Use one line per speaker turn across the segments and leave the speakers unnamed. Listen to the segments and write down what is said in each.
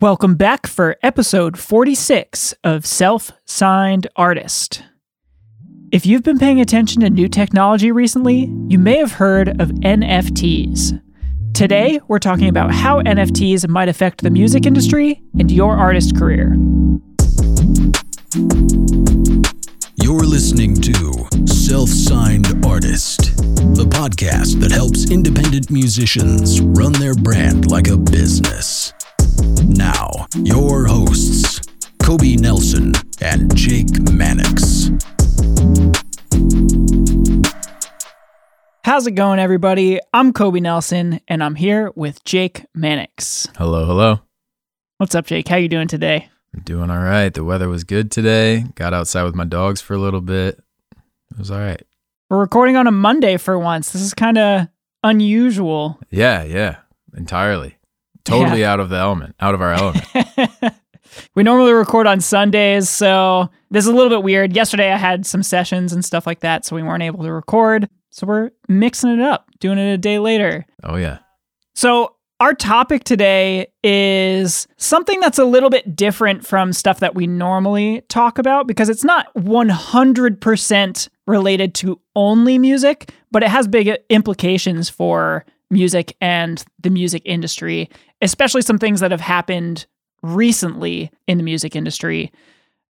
Welcome back for episode 46 of Self Signed Artist. If you've been paying attention to new technology recently, you may have heard of NFTs. Today, we're talking about how NFTs might affect the music industry and your artist career.
You're listening to Self Signed Artist, the podcast that helps independent musicians run their brand like a business. Now, your hosts, Kobe Nelson and Jake Mannix.
How's it going, everybody? I'm Kobe Nelson, and I'm here with Jake Mannix.
Hello, hello.
What's up, Jake? How you doing today?
I'm doing all right. The weather was good today. Got outside with my dogs for a little bit. It was all right.
We're recording on a Monday for once. This is kind of unusual.
Yeah, yeah, entirely. Totally out of the element, out of our element.
we normally record on Sundays, so this is a little bit weird. Yesterday I had some sessions and stuff like that, so we weren't able to record. So we're mixing it up, doing it a day later.
Oh, yeah.
So our topic today is something that's a little bit different from stuff that we normally talk about because it's not 100% related to only music, but it has big implications for music and the music industry, especially some things that have happened recently in the music industry.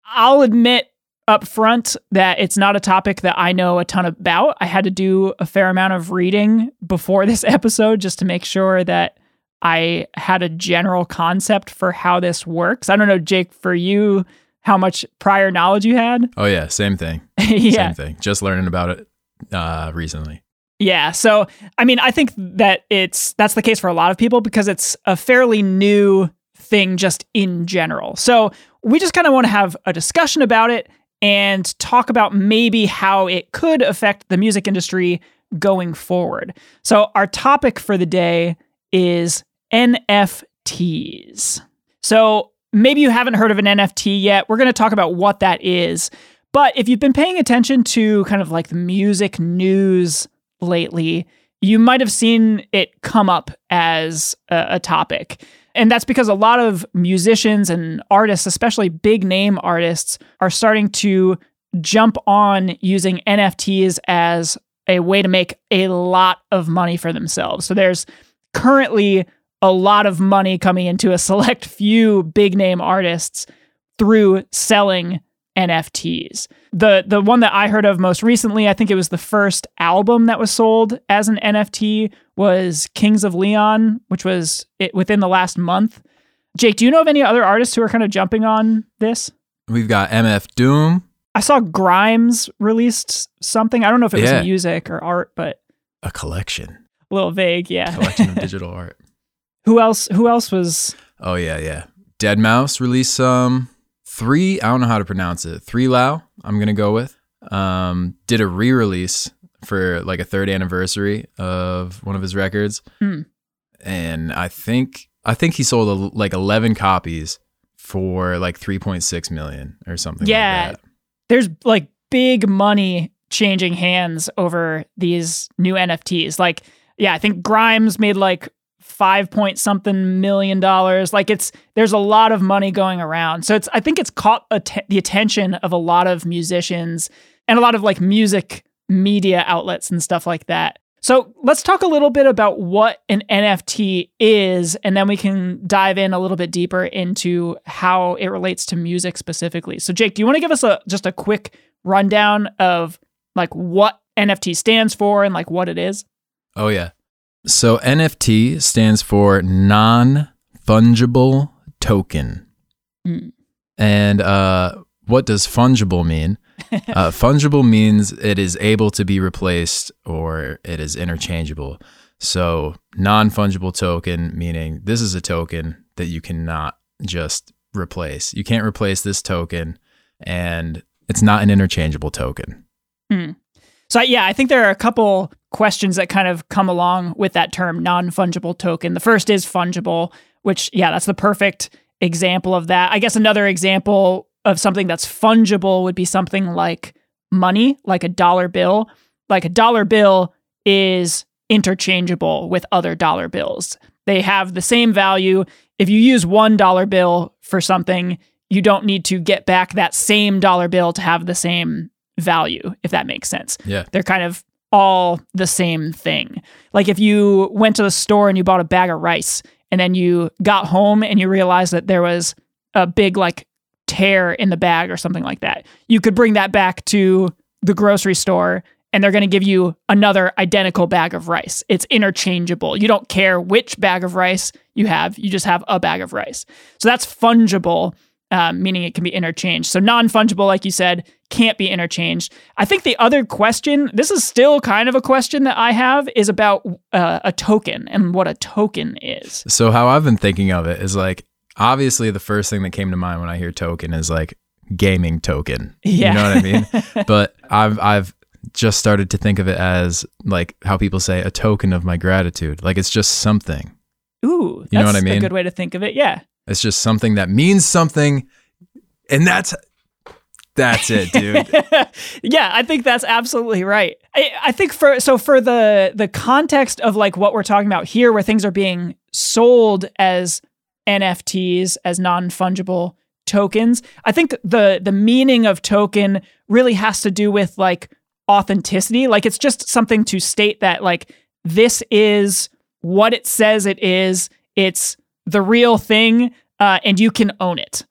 I'll admit up front that it's not a topic that I know a ton about. I had to do a fair amount of reading before this episode just to make sure that I had a general concept for how this works. I don't know, Jake, for you, how much prior knowledge you had?
Oh, yeah, same thing.
yeah.
Same thing. Just learning about it uh, recently.
Yeah. So, I mean, I think that it's that's the case for a lot of people because it's a fairly new thing just in general. So, we just kind of want to have a discussion about it and talk about maybe how it could affect the music industry going forward. So, our topic for the day is NFTs. So, maybe you haven't heard of an NFT yet. We're going to talk about what that is. But if you've been paying attention to kind of like the music news lately, you might have seen it come up as a, a, topic. And that's because a lot of musicians and artists, especially big name artists, are starting to jump on using NFTs as a way to make a lot of money for themselves. So there's currently a lot of money coming into a select few big name artists through selling NFTs. The the one that I heard of most recently, I think it was the first album that was sold as an NFT was Kings of Leon, which was it within the last month. Jake, do you know of any other artists who are kind of jumping on this?
We've got MF Doom.
I saw Grimes released something. I don't know if it was music or art, but
a collection.
A little vague, yeah.
Collection of digital art.
Who else who else was
Oh yeah, yeah. Deadmau5 released some three i don't know how to pronounce it 3LAU i'm gonna go with um, did a re-release for like a third anniversary of one of his records.
Hmm.
and i think i think he sold a, like 11 copies for like 3.6 million or something
yeah.
like
there's like big money changing hands over these new nfts like yeah i think grimes made like five point something million dollars. Like it's there's a lot of money going around. So it's I think it's caught att- the attention of a lot of musicians and a lot of like music media outlets and stuff like that. So let's talk a little bit about what an NFT is, and then we can dive in a little bit deeper into how it relates to music specifically. So, Jake, do you want to give us a just a quick rundown of like what NFT stands for and like what it is?
Oh yeah. So NFT stands for non fungible token.
Mm.
And uh, what does fungible mean? uh, fungible means it is able to be replaced or it is interchangeable. So non fungible token, meaning this is a token that you cannot just replace. You can't replace this token and it's not an interchangeable token.
Mm. So yeah, I think there are a couple questions that kind of come along with that term non-fungible token. The first is fungible, which yeah, that's the perfect example of that. I guess another example of something that's fungible would be something like money, like a dollar bill. Like a dollar bill is interchangeable with other dollar bills. They have the same value if you use one dollar bill for something, you don't need to get back that same dollar bill to have the same value, if that makes sense.
Yeah.
They're kind of all the same thing. Like if you went to the store and you bought a bag of rice and then you got home and you realized that there was a big like tear in the bag or something like that. You could bring that back to the grocery store and they're going to give you another identical bag of rice. It's interchangeable. You don't care which bag of rice you have, you just have a bag of rice. So that's fungible, um, meaning it can be interchanged. So non fungible, like you said, can't be interchanged. I think the other question, this is still kind of a question that I have, is about uh, a token and what a token is.
So how I've been thinking of it is like obviously the first thing that came to mind when I hear token is like gaming token.
Yeah.
You know what I mean? but I've I've just started to think of it as like how people say a token of my gratitude. Like it's just something.
Ooh,
You know what
that's
I mean?
A good way to think of it. Yeah.
It's just something that means something and that's that's it, dude.
yeah, I think that's absolutely right. I, I think for so for the the context of like what we're talking about here, where things are being sold as NFTs as non fungible tokens, I think the the meaning of token really has to do with like authenticity. Like it's just something to state that like this is what it says it is. It's the real thing, uh, and you can own it,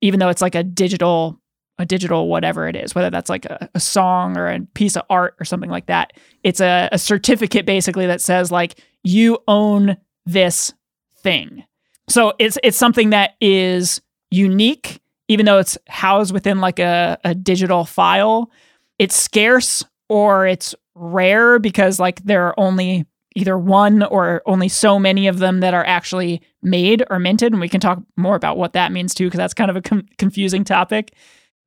even though it's like a digital a digital whatever it is, whether that's like a, a song or a piece of art or something like that. It's a, a certificate basically that says like you own this thing. So it's it's something that is unique, even though it's housed within like a, a digital file. It's scarce or it's rare because like there are only either one or only so many of them that are actually made or minted. And we can talk more about what that means too, because that's kind of a com- confusing topic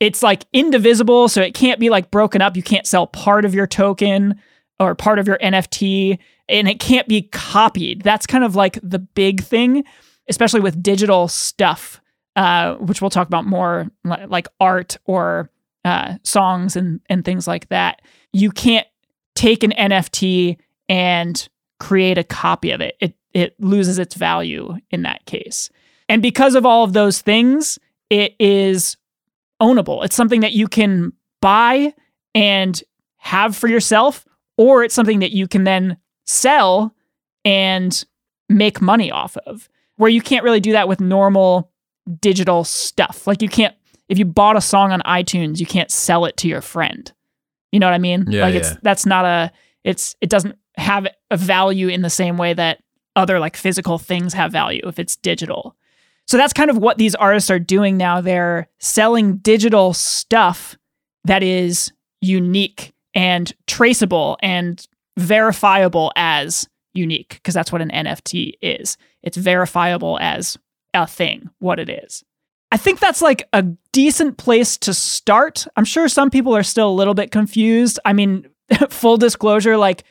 it's like indivisible, so it can't be like broken up. You can't sell part of your token or part of your NFT, and it can't be copied. That's kind of like the big thing, especially with digital stuff, uh, which we'll talk about more, like art or uh, songs and and things like that. You can't take an NFT and create a copy of it. It it loses its value in that case. And because of all of those things, it is ownable. It's something that you can buy and have for yourself, or it's something that you can then sell and make money off of. Where you can't really do that with normal digital stuff. Like you can't, if you bought a song on iTunes, you can't sell it to your friend. You know what I mean?
Yeah,
like it's
yeah.
that's not a it's it doesn't have a value in the same way that other like physical things have value if it's digital. So that's kind of what these artists are doing now. They're selling digital stuff that is unique and traceable and verifiable as unique, because that's what an NFT is. It's verifiable as a thing, what it is. I think that's like a decent place to start. I'm sure some people are still a little bit confused. I mean, full disclosure, like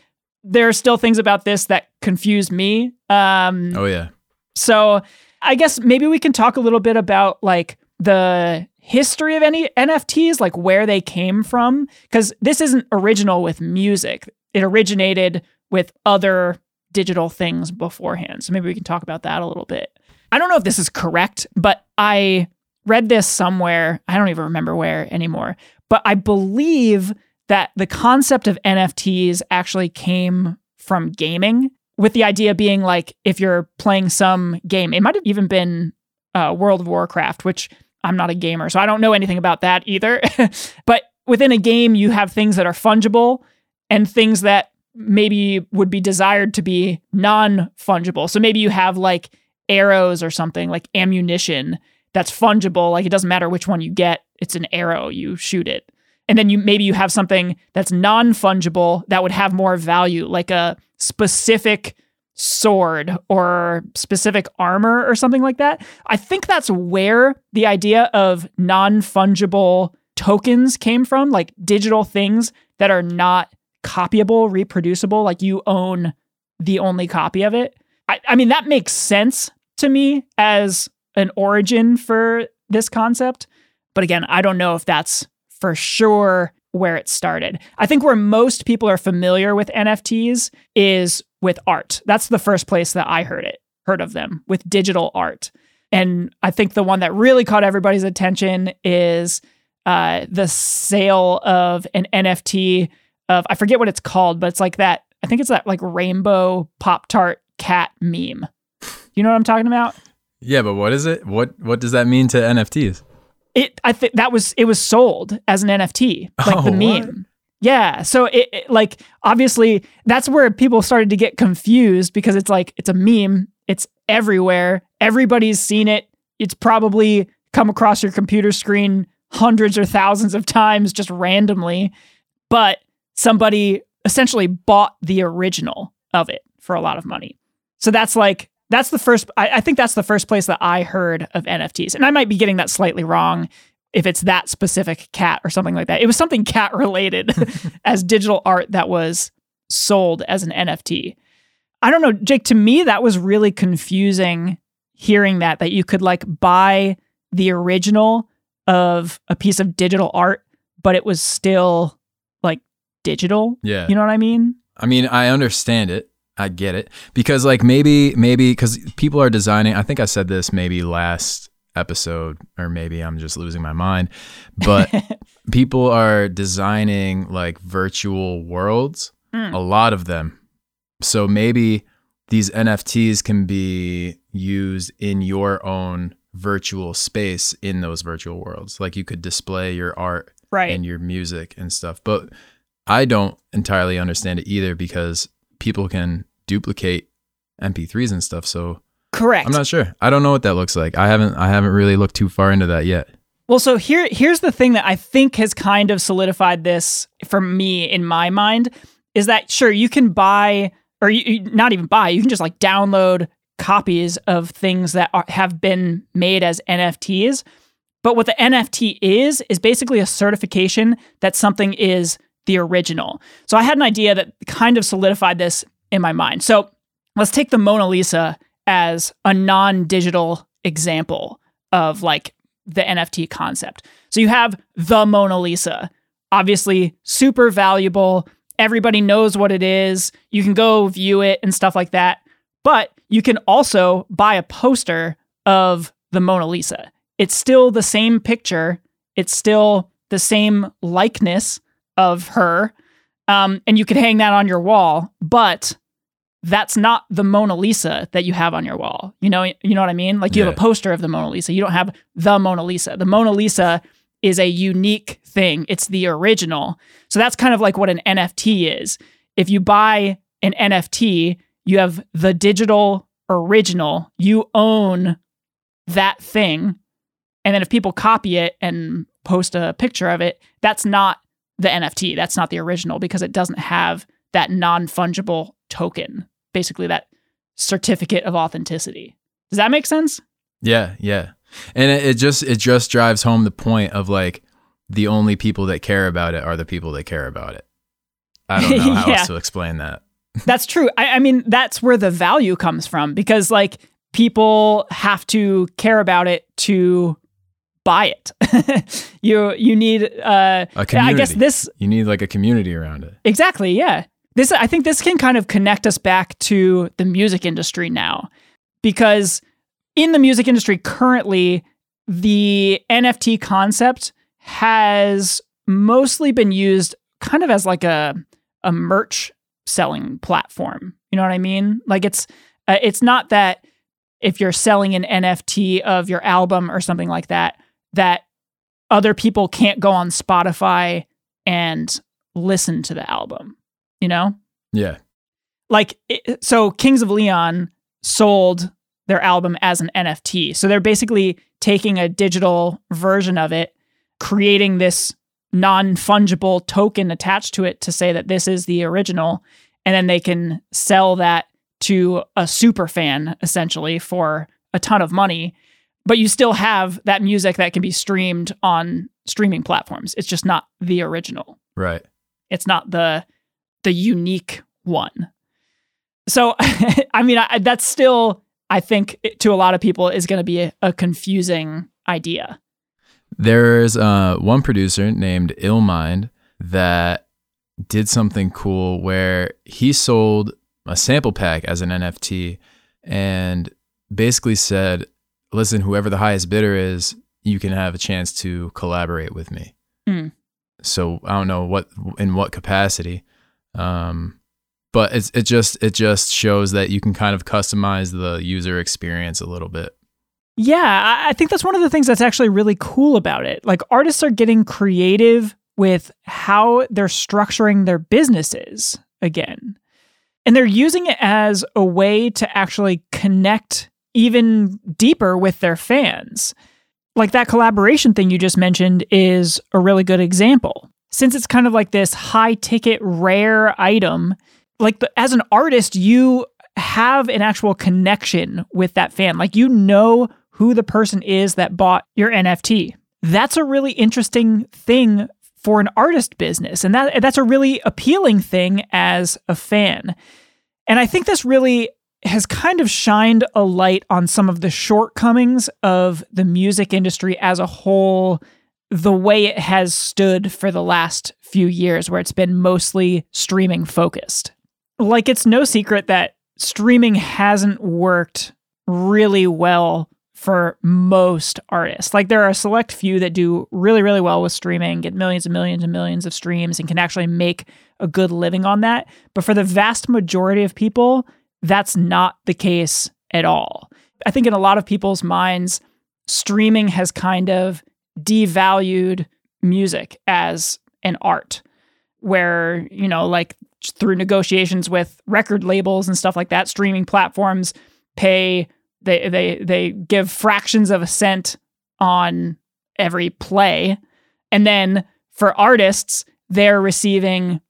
there are still things about this that confuse me. Um,
Oh yeah.
so I guess maybe we can talk a little bit about like the history of any NFTs, like where they came from, because this isn't original with music. It originated with other digital things beforehand. So maybe we can talk about that a little bit. I don't know if this is correct, but I read this somewhere. I don't even remember where anymore. But I believe that the concept of NFTs actually came from gaming, with the idea being like if you're playing some game, it might have even been uh, World of Warcraft, which I'm not a gamer, so I don't know anything about that either. but within a game, you have things that are fungible and things that maybe would be desired to be non fungible. So maybe you have like arrows or something like ammunition that's fungible. Like it doesn't matter which one you get, it's an arrow, you shoot it. And then you maybe you have something that's non fungible that would have more value, like a specific sword or specific armor or something like that. I think that's where the idea of non fungible tokens came from, like digital things that are not copyable, reproducible, like you own the only copy of it. I, I mean, that makes sense to me as an origin for this concept. But again, I don't know if that's for sure where it started. I think where most people are familiar with NFTs is with art. That's the first place that I heard it. heard of them with digital art. And I think the one that really caught everybody's attention is uh, the sale of an NFT of I forget what it's called, but it's like that. I think it's that like rainbow Pop Tart cat meme. You know what I'm talking about?
Yeah, but what is it? What what does that mean to NFTs?
It I think that was it was sold as an NFT, like
Oh,
the
what?
meme. Yeah, so it, it like obviously that's where people started to get confused because it's like it's a meme, it's everywhere, everybody's seen it. It's probably come across your computer screen hundreds or thousands of times just randomly, but somebody essentially bought the original of it for a lot of money. So that's like that's the first I, I think that's the first place that I heard of NFTs. And I might be getting that slightly wrong if it's that specific cat or something like that. It was something cat related as digital art that was sold as an NFT. I don't know, Jake, to me that was really confusing hearing that that you could like buy the original of a piece of digital art but it was still like digital.
Yeah.
You know what I mean?
I mean, I understand it. I get it because like maybe maybe because people are designing. I think I said this maybe last episode, or maybe I'm just losing my mind. But people are designing like virtual worlds.
Mm.
A lot of them. So maybe these NFTs can be used in your own virtual space in those virtual worlds. Like you could display your art
Right.
and your music and stuff. But I don't entirely understand it either because people can duplicate MP3s and stuff. So
Correct.
I'm not sure. I don't know what that looks like. I haven't I haven't really looked too far into that yet.
Well, so here here's the thing that I think has kind of solidified this for me in my mind is that sure you can buy or you, not even buy, you can just like download copies of things that are, have been made as NFTs. But what the NFT is is basically a certification that something is the original. So I had an idea that kind of solidified this in my mind. So let's take the Mona Lisa as a non-digital example of like the NFT concept. So you have the Mona Lisa, obviously super valuable. Everybody knows what it is. You can go view it and stuff like that. But you can also buy a poster of the Mona Lisa. It's still the same picture, it's still the same likeness of her. Um, and you could hang that on your wall, but that's not the Mona Lisa that you have on your wall. You know, you know what I mean? Like you have a poster of the Mona Lisa. You don't have the Mona Lisa. The Mona Lisa is a unique thing. It's the original. So that's kind of like what an NFT is. If you buy an NFT, you have the digital original. You own that thing. And then if people copy it and post a picture of it, that's not the NFT. That's not the original because it doesn't have that non fungible token, basically that certificate of authenticity. Does that make sense?
Yeah, yeah. And it, it just it just drives home the point of like the only people that care about it are the people that care about it. I don't know how
Yeah.
else to explain that.
That's true. I, I mean, that's where the value comes from because, like, people have to care about it to buy it. you you need uh,
A
I
community.
guess this
You need like a community around it.
Exactly, yeah. This I think this can kind of connect us back to the music industry now because in the music industry currently the NFT concept has mostly been used kind of as like a a merch selling platform. You know what I mean? Like it's uh, it's not that if you're selling an NFT of your album or something like that that other people can't go on Spotify and listen to the album, you know?
Yeah.
Like, it, so Kings of Leon sold their album as an NFT. So they're basically taking a digital version of it, creating this non fungible token attached to it to say that this is the original. And then they can sell that to a super fan essentially for a ton of money. But you still have that music that can be streamed on streaming platforms. It's just not the original.
Right.
It's not the the unique one. So, I mean, I, that's still, I think, to a lot of people, is going to be a, a confusing idea.
There's uh, one producer named Illmind that did something cool where he sold a sample pack as an NFT and basically said, "Listen, whoever the highest bidder is, you can have a chance to collaborate with me."
Mm.
So I don't know what in what capacity, um, but it's it just it just shows that you can kind of customize the user experience a little bit.
Yeah, I think that's one of the things that's actually really cool about it. Like artists are getting creative with how they're structuring their businesses again. And they're using it as a way to actually connect even deeper with their fans. Like that collaboration thing you just mentioned is a really good example. Since it's kind of like this high ticket, rare item, like the, as an artist, you have an actual connection with that fan. Like you know who the person is that bought your NFT. That's a really interesting thing for an artist business. And that that's a really appealing thing as a fan. And I think this really has kind of shined a light on some of the shortcomings of the music industry as a whole, the way it has stood for the last few years, where it's been mostly streaming focused. Like, it's no secret that streaming hasn't worked really well for most artists. Like there are a select few that do really, really well with streaming, get millions and millions and millions of streams, and can actually make a good living on that. But for the vast majority of people, that's not the case at all. I think in a lot of people's minds, streaming has kind of devalued music as an art, where, you know, like through negotiations with record labels and stuff like that, streaming platforms pay they they they give fractions of a cent on every play. And then for artists they're receiving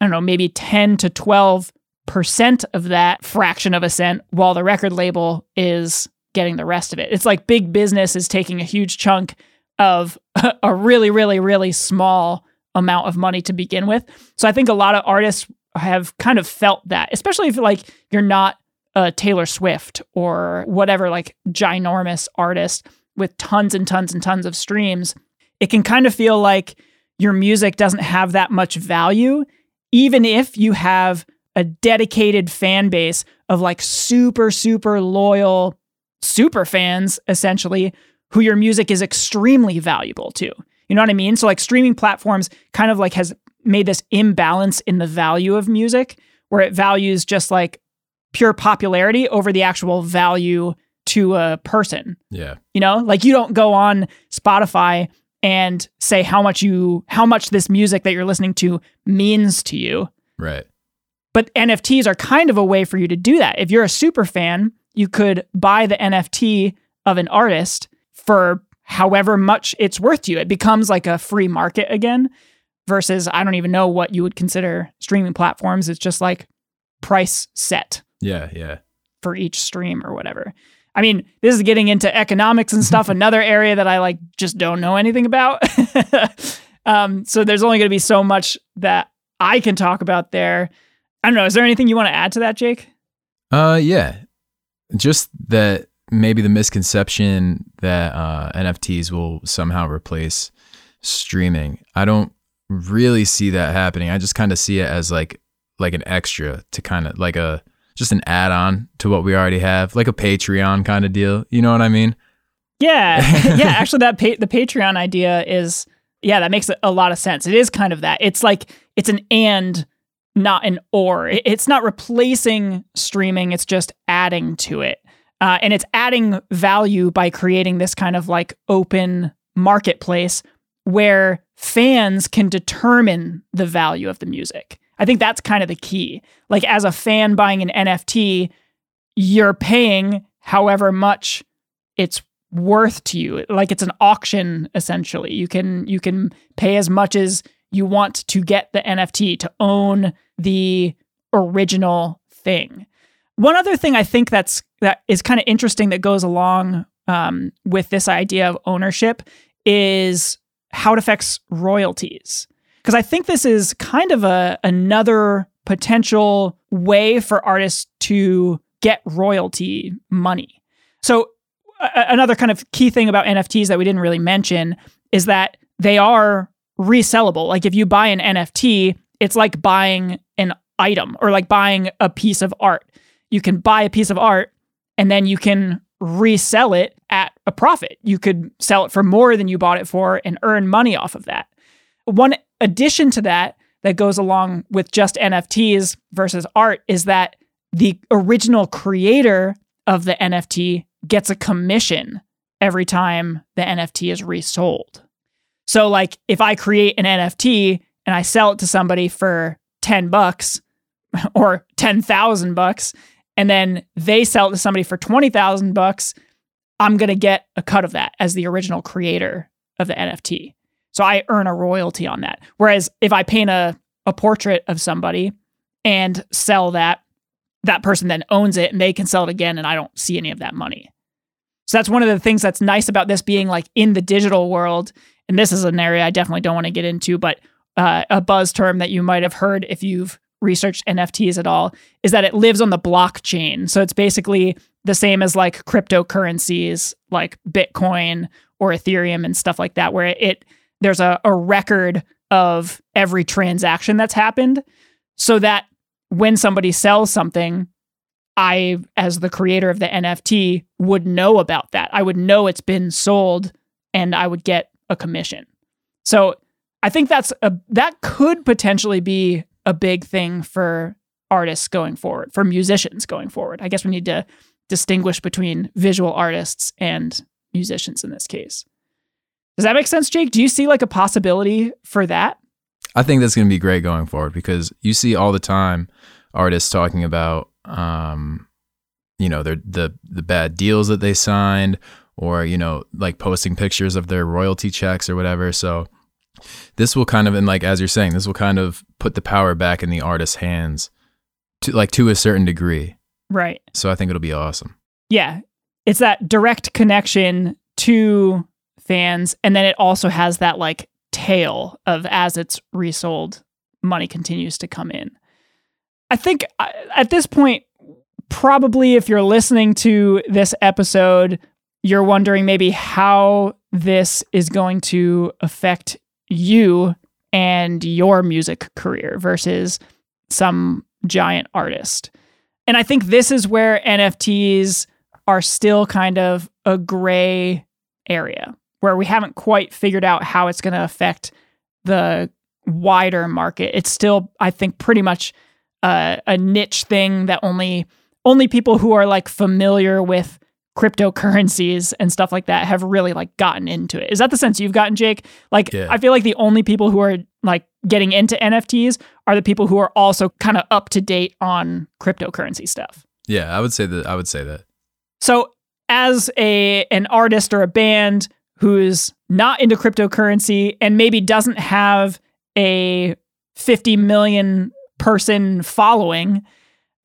i don't know maybe 10 to 12 percent of that fraction of a cent while the record label is getting the rest of it. It's like big business is taking a huge chunk of a really really really small amount of money to begin with. So i think a lot of artists have kind of felt that especially if like you're not a Taylor Swift or whatever, like ginormous artist with tons and tons and tons of streams, it can kind of feel like your music doesn't have that much value, even if you have a dedicated fan base of like super, super loyal super fans, essentially, who your music is extremely valuable to. You know what I mean? So, like, streaming platforms kind of like has made this imbalance in the value of music where it values just like pure popularity over the actual value to a person.
Yeah.
You know, like you don't go on Spotify and say how much you how much this music that you're listening to means to you.
Right.
But NFTs are kind of a way for you to do that. If you're a super fan, you could buy the NFT of an artist for however much it's worth to you. It becomes like a free market again versus I don't even know what you would consider streaming platforms. It's just like price set.
Yeah, yeah.
For each stream or whatever. I mean, this is getting into economics and stuff, another area that I like just don't know anything about. um, so there's only going to be so much that I can talk about there. I don't know. Is there anything you want to add to that, Jake?
Uh, yeah. Just that maybe the misconception that uh, NFTs will somehow replace streaming. I don't really see that happening. I just kind of see it as like like an extra to kind of like a just an add on to what we already have, like a Patreon kind of deal. You know what I mean?
Yeah. yeah. Actually, that pa- the Patreon idea is, yeah, that makes a lot of sense. It is kind of that. It's like, it's an and, not an or. It's not replacing streaming, it's just adding to it. Uh, and it's adding value by creating this kind of like open marketplace where fans can determine the value of the music. I think that's kind of the key. Like as a fan buying an NFT, you're paying however much it's worth to you. Like it's an auction essentially. You can you can pay as much as you want to get the NFT to own the original thing. One other thing I think that's that is kind of interesting that goes along um, with this idea of ownership is how it affects royalties because I think this is kind of a another potential way for artists to get royalty money. So a- another kind of key thing about NFTs that we didn't really mention is that they are resellable. Like if you buy an NFT, it's like buying an item or like buying a piece of art. You can buy a piece of art and then you can resell it at a profit. You could sell it for more than you bought it for and earn money off of that. One addition to that that goes along with just NFTs versus art is that the original creator of the NFT gets a commission every time the NFT is resold. So like if I create an NFT and I sell it to somebody for 10 bucks or 10,000 bucks and then they sell it to somebody for 20,000 bucks, I'm going to get a cut of that as the original creator of the NFT. So I earn a royalty on that. Whereas if I paint a, a portrait of somebody and sell that, that person then owns it and they can sell it again and I don't see any of that money. So that's one of the things that's nice about this being like in the digital world. And this is an area I definitely don't want to get into, but uh, a buzz term that you might have heard if you've researched NFTs at all is that it lives on the blockchain. So it's basically the same as like cryptocurrencies like Bitcoin or Ethereum and stuff like that, where it there's a, a record of every transaction that's happened so that when somebody sells something, I, as the creator of the NFT, would know about that. I would know it's been sold and I would get a commission. So I think that's a that could potentially be a big thing for artists going forward, for musicians going forward. I guess we need to distinguish between visual artists and musicians in this case. Does that make sense, Jake? Do you see like a possibility for that?
I think that's going to be great going forward because you see all the time artists talking about, um, you know, their the the bad deals that they signed, or you know, like posting pictures of their royalty checks or whatever. So this will kind of, and like as you're saying, this will kind of put the power back in the artist's hands, to like to a certain degree.
Right.
So I think it'll be awesome.
Yeah, it's that direct connection to fans, and then it also has that like tail of as it's resold, money continues to come in. I think at this point, probably if you're listening to this episode, you're wondering maybe how this is going to affect you and your music career versus some giant artist. And I think this is where NFTs are still kind of a gray area where we haven't quite figured out how it's going to affect the wider market. It's still, I think, pretty much uh, a niche thing that only only people who are like familiar with cryptocurrencies and stuff like that have really like gotten into it. Is that the sense you've gotten, Jake? Like, yeah. I feel like the only people who are like getting into NFTs are the people who are also kind of up to date on cryptocurrency stuff.
Yeah, I would say that. I would say that.
So, as a an artist or a band who's not into cryptocurrency and maybe doesn't have a 50 million person following,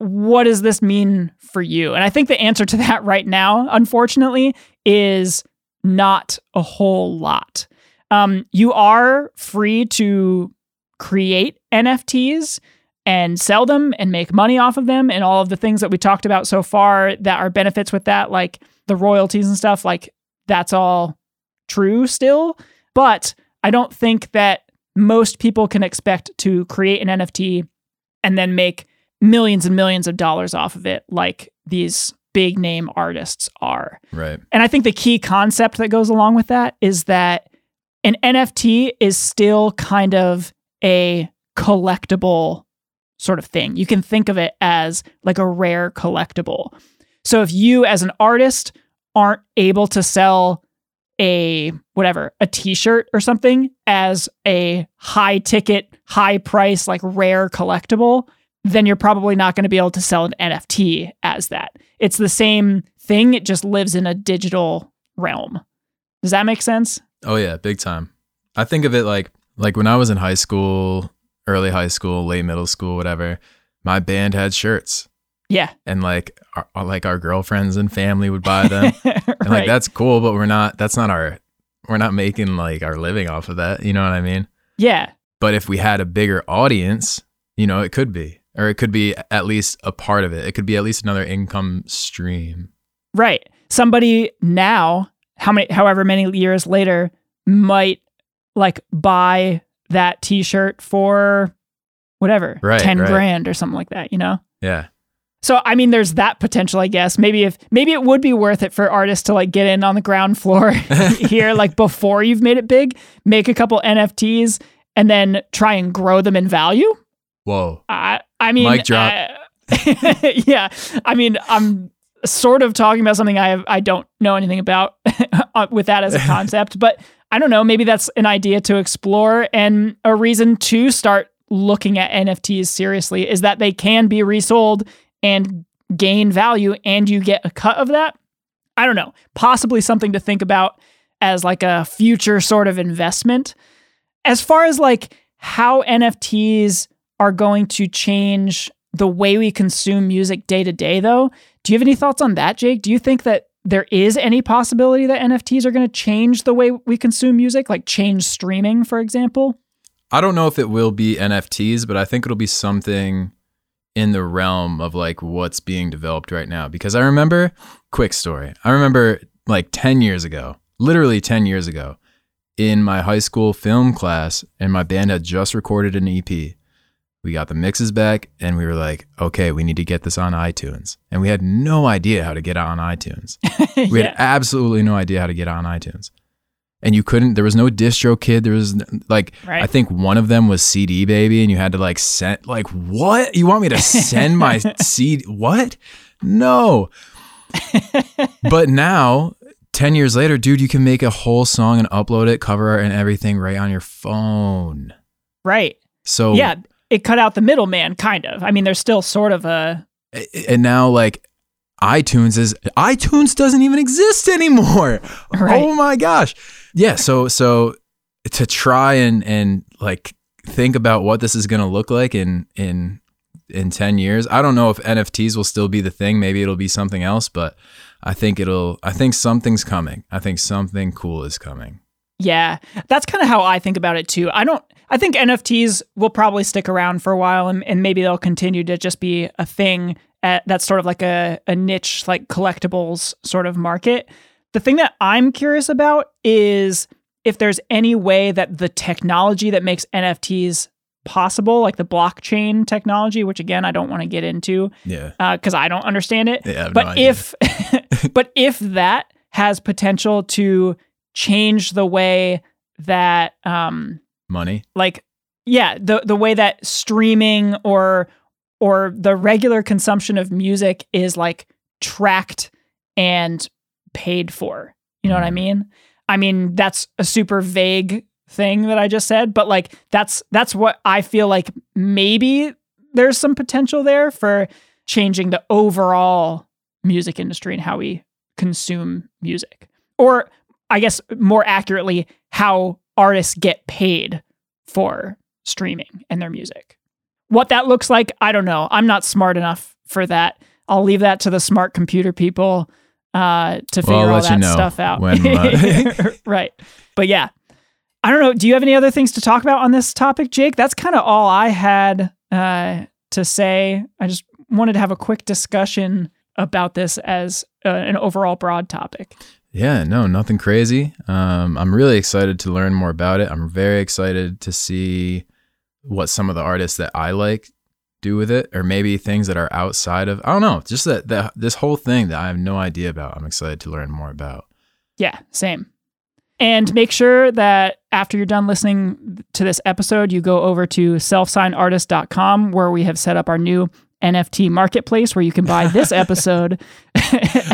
what does this mean for you? And I think the answer to that right now, unfortunately, is not a whole lot. Um, you are free to create NFTs and sell them and make money off of them and all of the things that we talked about so far that are benefits with that, like the royalties and stuff, like that's all true still, but I don't think that most people can expect to create an NFT and then make millions and millions of dollars off of it like these big name artists are.
Right.
And I think the key concept that goes along with that is that an NFT is still kind of a collectible sort of thing. You can think of it as like a rare collectible. So if you as an artist aren't able to sell a whatever, a t-shirt or something as a high ticket, high price, like rare collectible, then you're probably not going to be able to sell an NFT as that. It's the same thing, it just lives in a digital realm. Does that make sense?
Oh yeah, big time. I think of it like like when I was in high school, early high school, late middle school, whatever, my band had shirts.
Yeah.
And like our, like our girlfriends and family would buy them. right. And like that's cool, but we're not that's not our we're not making like our living off of that, you know what I mean?
Yeah.
But if we had a bigger audience, you know, it could be or it could be at least a part of it. It could be at least another income stream.
Right. Somebody now, how many however many years later might like buy that t-shirt for whatever,
right,
10
right.
grand or something like that, you know?
Yeah.
So I mean there's that potential I guess. Maybe if maybe it would be worth it for artists to like get in on the ground floor here like before you've made it big, make a couple NFTs and then try and grow them in value.
Whoa.
I I mean
Mic drop.
uh, yeah. I mean I'm sort of talking about something I have, I don't know anything about uh, with that as a concept, but I don't know, maybe that's an idea to explore and a reason to start looking at NFTs seriously is that they can be resold and gain value and you get a cut of that. I don't know, possibly something to think about as like a future sort of investment. As far as like how NFTs are going to change the way we consume music day to day though, do you have any thoughts on that, Jake? Do you think that there is any possibility that NFTs are going to change the way we consume music, like change streaming, for example?
I don't know if it will be NFTs, but I think it'll be something in the realm of like what's being developed right now. Because I remember, quick story, I remember like 10 years ago, literally 10 years ago, in my high school film class, and my band had just recorded an EP. We got the mixes back, and we were like, okay, we need to get this on iTunes. And we had no idea how to get it on iTunes. We had absolutely no idea how to get on iTunes. And you couldn't, there was no DistroKid. There was like,
Right.
I think one of them was CD Baby, and you had to like send, like, what? You want me to send my CD? What? No. but now, 10 years later, dude, you can make a whole song and upload it, cover art and everything right on your phone.
right.
So,
Yeah. It cut out the middleman, kind of. I mean, there's still sort of a.
and now like iTunes is iTunes doesn't even exist anymore.
Right.
Oh my gosh. Yeah, so so to try and and like think about what this is going to look like in in in 10 years. I don't know if NFTs will still be the thing, maybe it'll be something else, but I think it'll I think something's coming. I think something cool is coming.
Yeah, that's kind of how I think about it too. I don't. I think NFTs will probably stick around for a while, and, and maybe they'll continue to just be a thing at, that's sort of like a, a niche, like collectibles sort of market. The thing that I'm curious about is if there's any way that the technology that makes NFTs possible, like the blockchain technology, which again I don't want to get into
Yeah.
Uh, because I don't understand it.
Yeah, have no
but if but if that has potential to change the way that um
Money.
like yeah the the way that streaming or or the regular consumption of music is like tracked and paid for you know what i
Mm.
mean i mean that's a super vague thing that i just said but like that's that's what i feel like maybe there's some potential there for changing the overall music industry and how we consume music or i guess more accurately how artists get paid for streaming and their music. What that looks like, I don't know. I'm not smart enough for that. I'll leave that to the smart computer people uh, to figure
Well,
all that
you know
stuff out.
when, uh,
right. But yeah, I don't know. Do you have any other things to talk about on this topic, Jake? That's kind of all I had uh, to say. I just wanted to have a quick discussion about this as uh, an overall broad topic.
Yeah, no, nothing crazy. Um, I'm really excited to learn more about it. I'm very excited to see what some of the artists that I like do with it, or maybe things that are outside of. I don't know, just that, that this whole thing that I have no idea about. I'm excited to learn more about.
Yeah, same. And make sure that after you're done listening to this episode, you go over to selfsignedartist.com where we have set up our new NFT marketplace where you can buy this episode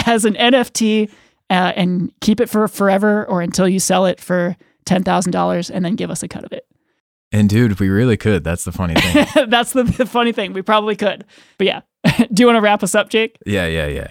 as an NFT uh, and keep it for forever or until you sell it for $10,000 and then give us a cut of it.
And dude, we really could. That's the funny thing.
That's the, the funny thing. We probably could. But yeah. Do you want to wrap us up, Jake?
yeah, yeah, yeah.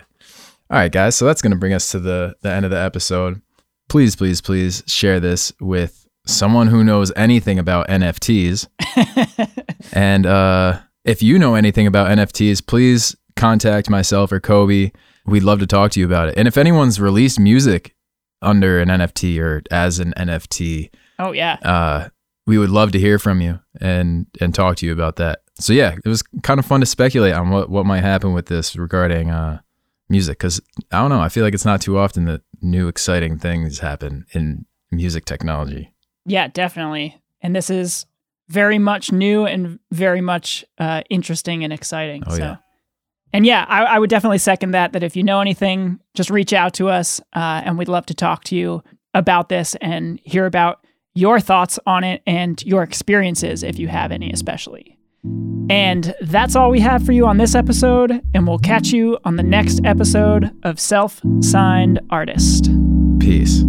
All right, guys. So that's gonna bring us to the the end of the episode. Please, please, please share this with someone who knows anything about NFTs. And uh, if you know anything about NFTs, please contact myself or Kobe. We'd love to talk to you about it. And if anyone's released music under an NFT or as an NFT,
Oh, yeah.
uh, we would love to hear from you and and talk to you about that. So yeah, it was kind of fun to speculate on what what might happen with this regarding uh, music because I don't know. I feel like it's not too often that new exciting things happen in music technology.
Yeah, definitely. And this is very much new and very much uh, interesting and exciting.
Oh,
so,
yeah.
And yeah, I, I would definitely second that. That if you know anything, just reach out to us, uh, and we'd love to talk to you about this and hear about your thoughts on it and your experiences if you have any, especially. And that's all we have for you on this episode, and we'll catch you on the next episode of Self Signed Artist.
Peace.